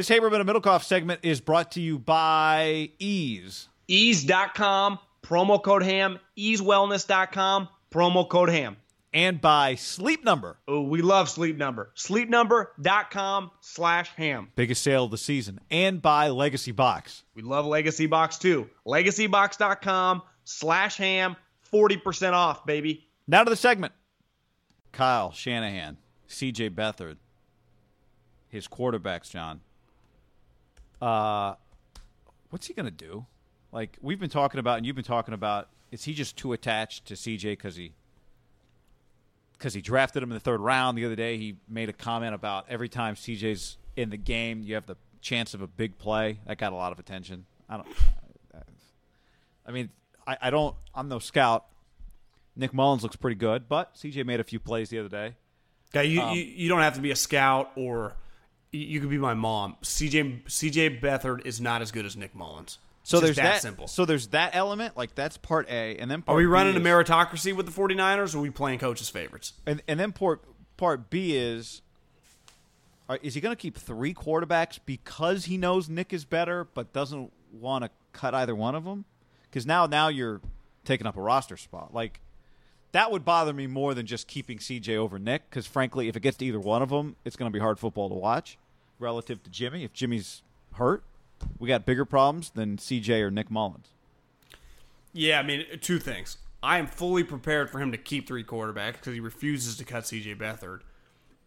This Haberman and Middlekauff segment is brought to you by Eaze. Eaze.com, promo code HAM, eazewellness.com, promo code HAM. And by Sleep Number. Oh, we love Sleep Number. Sleepnumber.com slash ham. Biggest sale of the season. And by Legacy Box. We love Legacy Box too. LegacyBox.com slash ham, 40% off, baby. Now to the segment. Kyle Shanahan, CJ Beathard, his quarterbacks, John. Uh, what's he gonna do? Like we've been talking about, and you've been talking about. Is he just too attached to CJ because he because he drafted him in the third round the other day? He made a comment about every time CJ's in the game, you have the chance of a big play. That got a lot of attention. I don't. I mean, I, I don't. I'm no scout. Nick Mullens looks pretty good, but CJ made a few plays the other day. Okay, you, um, you, you don't have to be a scout or you could be my mom. CJ CJ Beathard is not as good as Nick Mullens. So It's there's that, that simple. So there's that element, like that's part A, and then Are part we B running a meritocracy with the 49ers or are we playing coaches' favorites? And and then part part B is, are, is he going to keep three quarterbacks because he knows Nick is better, but doesn't want to cut either one of them? Because now now you're taking up a roster spot. Like that would bother me more than just keeping CJ over Nick. Because frankly, if it gets to either one of them, it's going to be hard football to watch. Relative to Jimmy, if Jimmy's hurt, we got bigger problems than CJ or Nick Mullens. Yeah, I mean, two things. I am fully prepared for him to keep three quarterbacks because he refuses to cut CJ Beathard.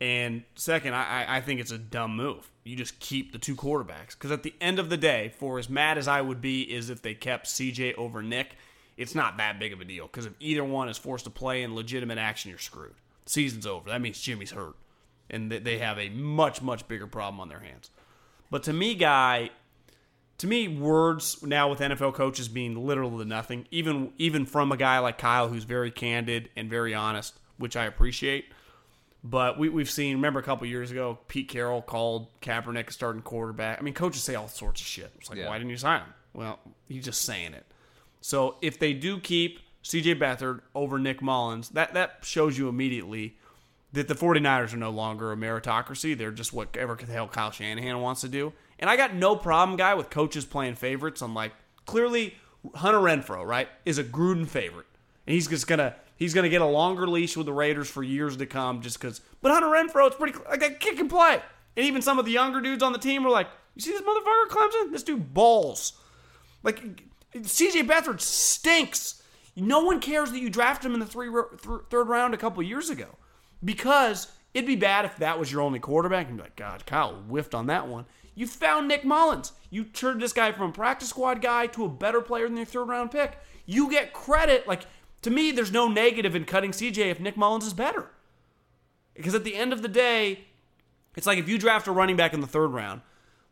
And second, I, I- think it's a dumb move. You just keep the two quarterbacks because at the end of the day, for as mad as I would be, is if they kept CJ over Nick, it's not that big of a deal because if either one is forced to play in legitimate action, you're screwed. Season's over. That means Jimmy's hurt, and they have a much much bigger problem on their hands. But to me, guy, to me, words now with NFL coaches being literal to nothing, even even from a guy like Kyle who's very candid and very honest, which I appreciate. But we, we've seen, remember a couple years ago, Pete Carroll called Kaepernick a starting quarterback. I mean, coaches say all sorts of shit. It's like, Yeah. why didn't you sign him? Well, he's just saying it. So if they do keep CJ Beathard over Nick Mullens, that, that shows you immediately that the 49ers are no longer a meritocracy. They're just whatever the hell Kyle Shanahan wants to do. And I got no problem, guy, with coaches playing favorites. I'm like, clearly Hunter Renfrow, right, is a Gruden favorite. And he's just gonna he's gonna get a longer leash with the Raiders for years to come just because but Hunter Renfrow, it's pretty like a kick and play. And even some of the younger dudes on the team were like, You see this motherfucker Clemson? This dude balls. Like CJ Beathard stinks. No one cares that you drafted him in the three, th- third round a couple years ago because it'd be bad if that was your only quarterback and be like, God, Kyle whiffed on that one. You found Nick Mullens. You turned this guy from a practice squad guy to a better player than your third round pick. You get credit. Like to me, there's no negative in cutting CJ if Nick Mullens is better. Because at the end of the day, it's like if you draft a running back in the third round,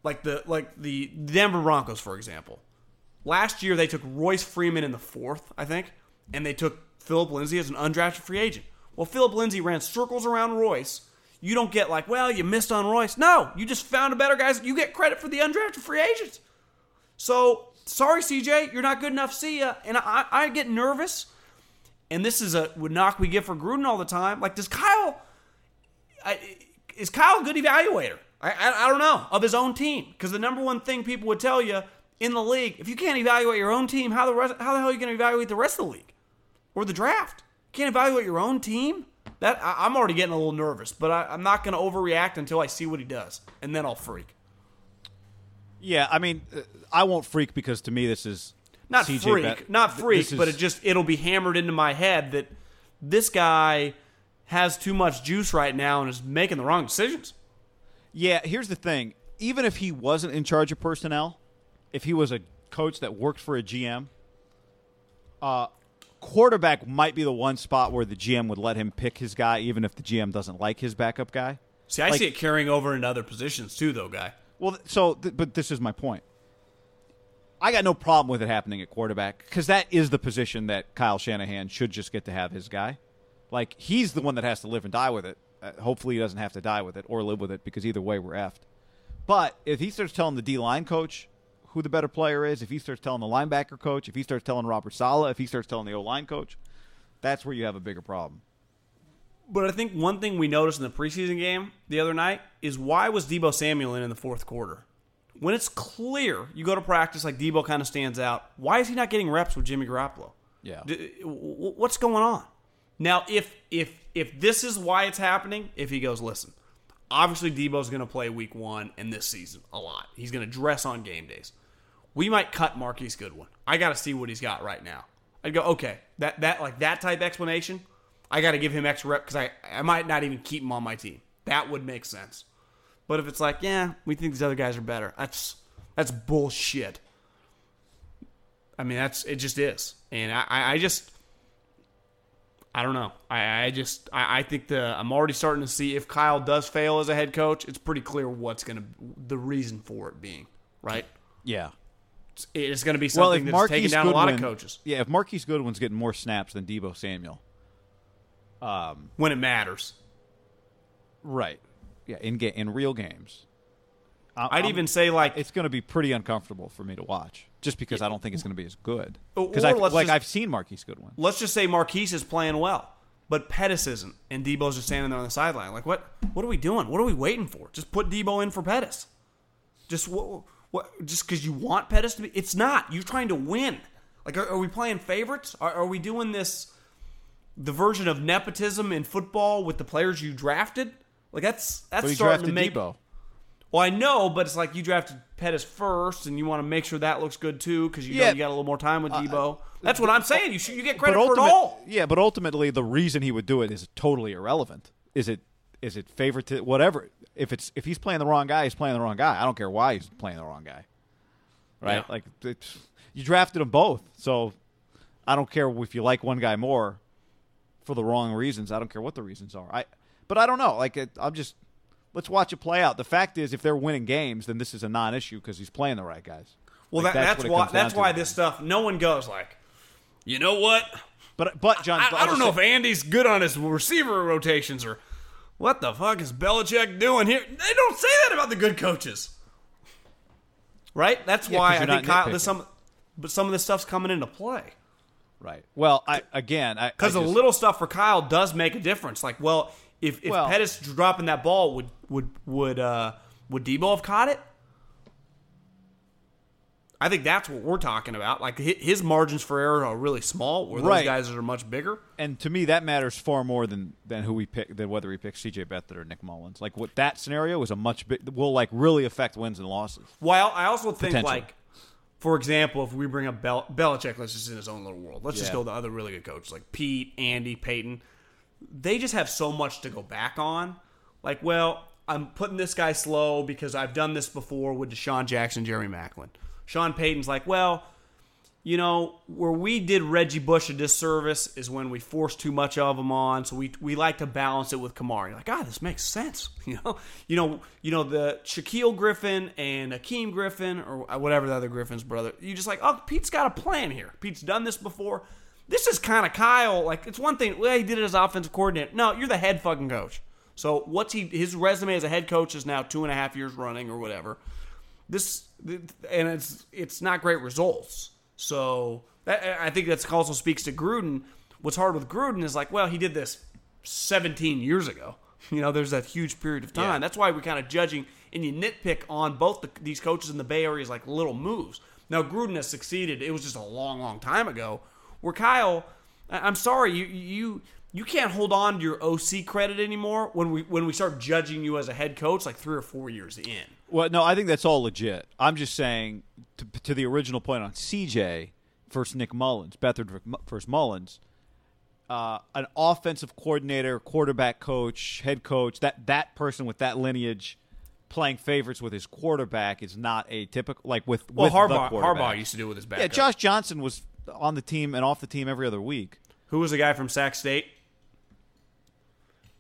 like the like the Denver Broncos, for example. Last year they took Royce Freeman in the fourth, I think, and they took Phillip Lindsay as an undrafted free agent. Well, Phillip Lindsay ran circles around Royce. You don't get like, well, you missed on Royce. No, you just found a better guy. You get credit for the undrafted free agents. So sorry, CJ, you're not good enough. See ya. And I, I get nervous. And this is a would knock we get for Gruden all the time. Like, does Kyle? I, is Kyle a good evaluator? I, I, I don't know of his own team because the number one thing people would tell you in the league, if you can't evaluate your own team, how the rest, how the hell are you going to evaluate the rest of the league or the draft? You can't evaluate your own team. That I, am already getting a little nervous, but I, I'm not going to overreact until I see what he does, and then I'll freak. Yeah, I mean, uh, I won't freak because to me this is not CJ freak, Bet- not freak, is- but it just it'll be hammered into my head that this guy has too much juice right now and is making the wrong decisions. Yeah, here's the thing. Even if he wasn't in charge of personnel, if he was a coach that worked for a GM, uh, quarterback might be the one spot where the GM would let him pick his guy, even if the GM doesn't like his backup guy. See, I Like- see it carrying over into other positions too, though, guy. Well, so, th- but this is my point. I got no problem with it happening at quarterback because that is the position that Kyle Shanahan should just get to have his guy. Like he's the one that has to live and die with it. Uh, hopefully, he doesn't have to die with it or live with it because either way, we're effed. But if he starts telling the D line coach who the better player is, if he starts telling the linebacker coach, if he starts telling Robert Saleh, if he starts telling the O line coach, that's where you have a bigger problem. But I think one thing we noticed in the preseason game the other night is why was Deebo Samuel in in the fourth quarter? When it's clear you go to practice like Deebo kind of stands out, why is he not getting reps with Jimmy Garoppolo? Yeah. What's going on? Now, if if if this is why it's happening, if he goes, listen, obviously Deebo's going to play Week One and this season a lot. He's going to dress on game days. We might cut Marquise Goodwin. I got to see what he's got right now. I'd go, okay, that that like that type explanation. I got to give him extra rep because I I might not even keep him on my team. That would make sense. But if it's like, yeah, we think these other guys are better, that's that's bullshit. I mean, that's it. Just is, and I, I just I don't know. I, I just I, I think the I'm already starting to see if Kyle does fail as a head coach, it's pretty clear what's gonna the reason for it being right. Yeah. It's, going to be Well, something if that's taking Marquise down Goodwin, a lot of coaches yeah, if Marquise Goodwin's getting more snaps than Deebo Samuel, um, when it matters. right? Yeah, in ga- in real games, I- I'd I'm- even say like it's going to be pretty uncomfortable for me to watch, just because I don't think it's going to be as good. Because I like just, I've seen Marquise Goodwin. let's just say Marquise is playing well, but Pettis isn't, and Deebo's just standing there on the sideline. Like, what? What are we doing? What are we waiting for? Just put Deebo in for Pettis. Just what? What? Just because you want Pettis to be? It's not. You're trying to win. Like, are, are we playing favorites? Are, are we doing this? The version of nepotism in football with the players you drafted? Like that's that's he starting to make. Deebo. Well, I know, but it's like you drafted Pettis first, and you want to make sure that looks good too, because you know Yeah. Uh, you got a little more time with Deebo. That's what I'm saying. You should, you get credit for it all. yeah, but ultimately the reason he would do it is totally irrelevant. Is it is it favorite to whatever? If it's if he's playing the wrong guy, he's playing the wrong guy. I don't care why he's playing the wrong guy. Right? Yeah. Like it's, you drafted them both, so I don't care if you like one guy more for the wrong reasons. I don't care what the reasons are. I but I don't know. Like it, I'm just let's watch it play out. The fact is, if they're winning games, then this is a non-issue because he's playing the right guys. Well, Like, that, that's, what it why that's why this stuff. No one goes like, you know what? But but John, I, I don't know if Andy's good on his receiver rotations or what the fuck is Belichick doing here. They don't say that about the good coaches, right? That's Yeah, why I think Kyle, there's some, but some of this stuff's coming into play. Right. Well, I again, Because the little stuff for Kyle does make a difference. Like, well, if if Well- Pettis dropping that ball would would would uh would Deebo have caught it? I think that's what we're talking about. Like his margins for error are really small, where those Right. guys are much bigger. and to me that matters far more than than who we pick than whether we pick CJ Beathard or Nick Mullens. Like what that scenario is a much big will like really affect wins and losses. Well, I also think, like, for example, if we bring up Bel- Belichick, let's just in his own little world. Let's just go to other really good coaches like Pete, Andy, Peyton. They just have so much to go back on. Like, well, I'm putting this guy slow because I've done this before with DeSean Jackson, Jerry Maclin. Sean Payton's like, well, you know, where we did Reggie Bush a disservice is when we forced too much of him on. So we we like to balance it with Kamara. You're like, ah, this makes sense. You know, you know, you know the Shaquill Griffin and Akeem Griffin or whatever the other Griffin's brother. You just like, oh, Pete's got a plan here. Pete's done this before. This is kind of Kyle. Like, it's one thing. Well, he did it as offensive coordinator. No, you're the head fucking coach. So what's he? His resume as a head coach is now two and a half years running or whatever. This and it's it's not great results. So that, I think that also speaks to Gruden. What's hard with Gruden is like, well, he did this 17 years ago. You know, there's that huge period of time. Yeah. That's why we're kind of judging and you nitpick on both the, these coaches in the Bay Area as like little moves. Now Gruden has succeeded. It was just a long, long time ago. Where Kyle, I'm sorry, you you you can't hold on to your OC credit anymore when we when we start judging you as a head coach like three or four years in. Well, no, I think that's all legit. I'm just saying to, to the original point on CJ versus Nick Mullens, Beathard versus Mullens. Uh, an offensive coordinator, quarterback coach, head coach, that that person with that lineage playing favorites with his quarterback is not a typical like with Well, with Harbaugh the quarterback. Harbaugh used to do with his back. Yeah, Josh Johnson was on the team and off the team every other week. Who was the guy from Sac State?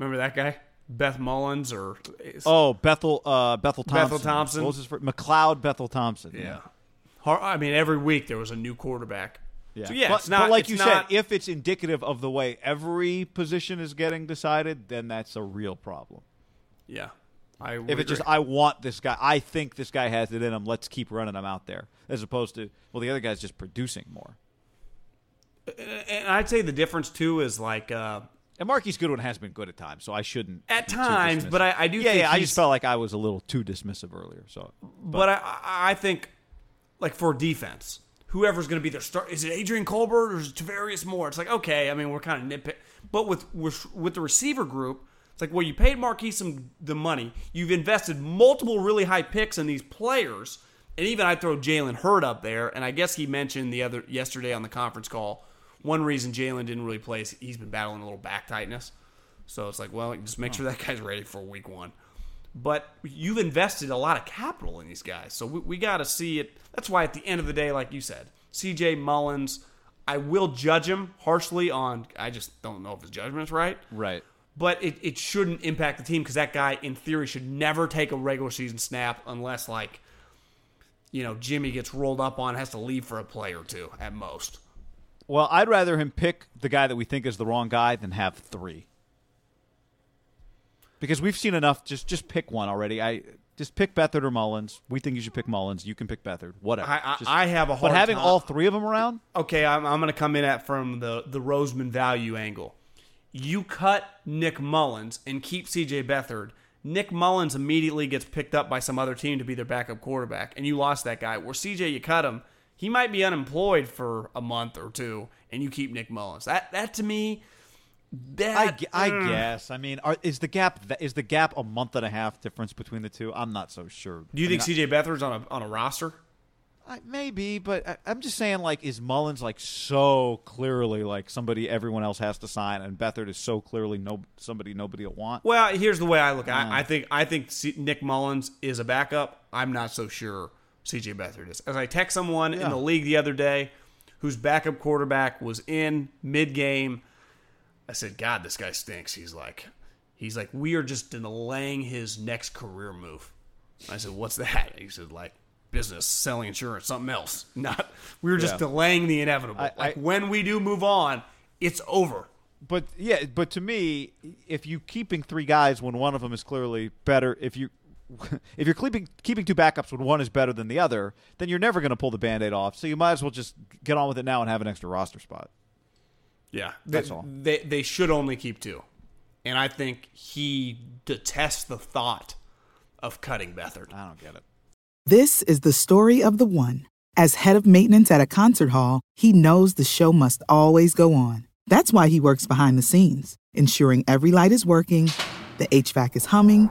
Remember that guy, Beth Mullins or Oh, Bethel, uh, Bethel Thompson. Bethel Thompson. What was his first? McLeod Bethel Thompson. yeah. Har- I mean, every week there was a new quarterback. Yeah. So yeah, but, not but like you not- said, if it's indicative of the way every position is getting decided, then that's a real problem. yeah. I If it's just I want this guy, I think this guy has it in him. Let's keep running him out there, as opposed to well, the other guy's just producing more. and I'd say the difference too is like uh, And Marquise Goodwin has been good at times, so I shouldn't At times, but I- I do Yeah, think yeah. I just felt like I was a little too dismissive earlier. So, But I, I- I think, like for defense, whoever's going to be their start, is it Adrian Colbert or is it Tarvarius Moore? It's like okay, I mean we're kind of nitpick, but with with with the receiver group, it's like well you paid Marquise some the money, you've invested multiple really high picks in these players, and even I throw Jalen Hurd up there, and I guess he mentioned the other yesterday on the conference call. One reason Jalen didn't really play is he's been battling a little back tightness. So it's like, well, just make sure that guy's ready for week one but you've invested a lot of capital in these guys. So we, we got to see it. That's why at the end of the day, like you said, CJ Mullens, I will judge him harshly on, I just don't know if his judgment's right. right. But it, it shouldn't impact the team because that guy, in theory, should never take a regular season snap unless, like, you know, Jimmy gets rolled up on, has to leave for a play or two at most. Well, I'd rather him pick the guy that we think is the wrong guy than have three. Because we've seen enough. Just just pick one already. I just pick Beathard or Mullens. We think you should pick Mullens. You can pick Beathard. Whatever. I- I- Just- I have a But having time- all three of them around, okay, I'm, I'm going to come in at from the the Roseman value angle. You cut Nick Mullens and keep CJ Beathard. Nick Mullens immediately gets picked up by some other team to be their backup quarterback, and you lost that guy. Where CJ, you cut him, he might be unemployed for a month or two, and you keep Nick Mullens. That that to me, that I, I mm. guess. I mean, are, is the gap is the gap a month and a half difference between the two? I'm not so sure. Do you I think mean, CJ Beathard's on a on a roster? I, maybe, but I, I'm just saying, like, is Mullens like so clearly like somebody everyone else has to sign, and Beathard is so clearly no somebody nobody will want? Well, here's the way I look. at it. Mm. I, I think I think C- Nick Mullens is a backup. I'm not so sure CJ Beathard is. As I text someone in the league the other day, whose backup quarterback was in mid game, I said, "God, this guy stinks." He's like, he's like, we are just delaying his next career move. I said, "What's that?" He said, "Like." Business, selling insurance, something else. Not we were just Yeah. delaying the inevitable. I- like I- when we do move on, it's over. But yeah, but to me, if you keeping three guys when one of them is clearly better, if you if you're keeping keeping two backups when one is better than the other, then you're never going to pull the band-aid off. So you might as well just get on with it now and have an extra roster spot. Yeah, That's they, all. They they should only keep two, and I think he detests the thought of cutting Beathard. I don't get it. This is the story of the one. As head of maintenance at a concert hall, he knows the show must always go on. That's why he works behind the scenes, ensuring every light is working, the HVAC is humming,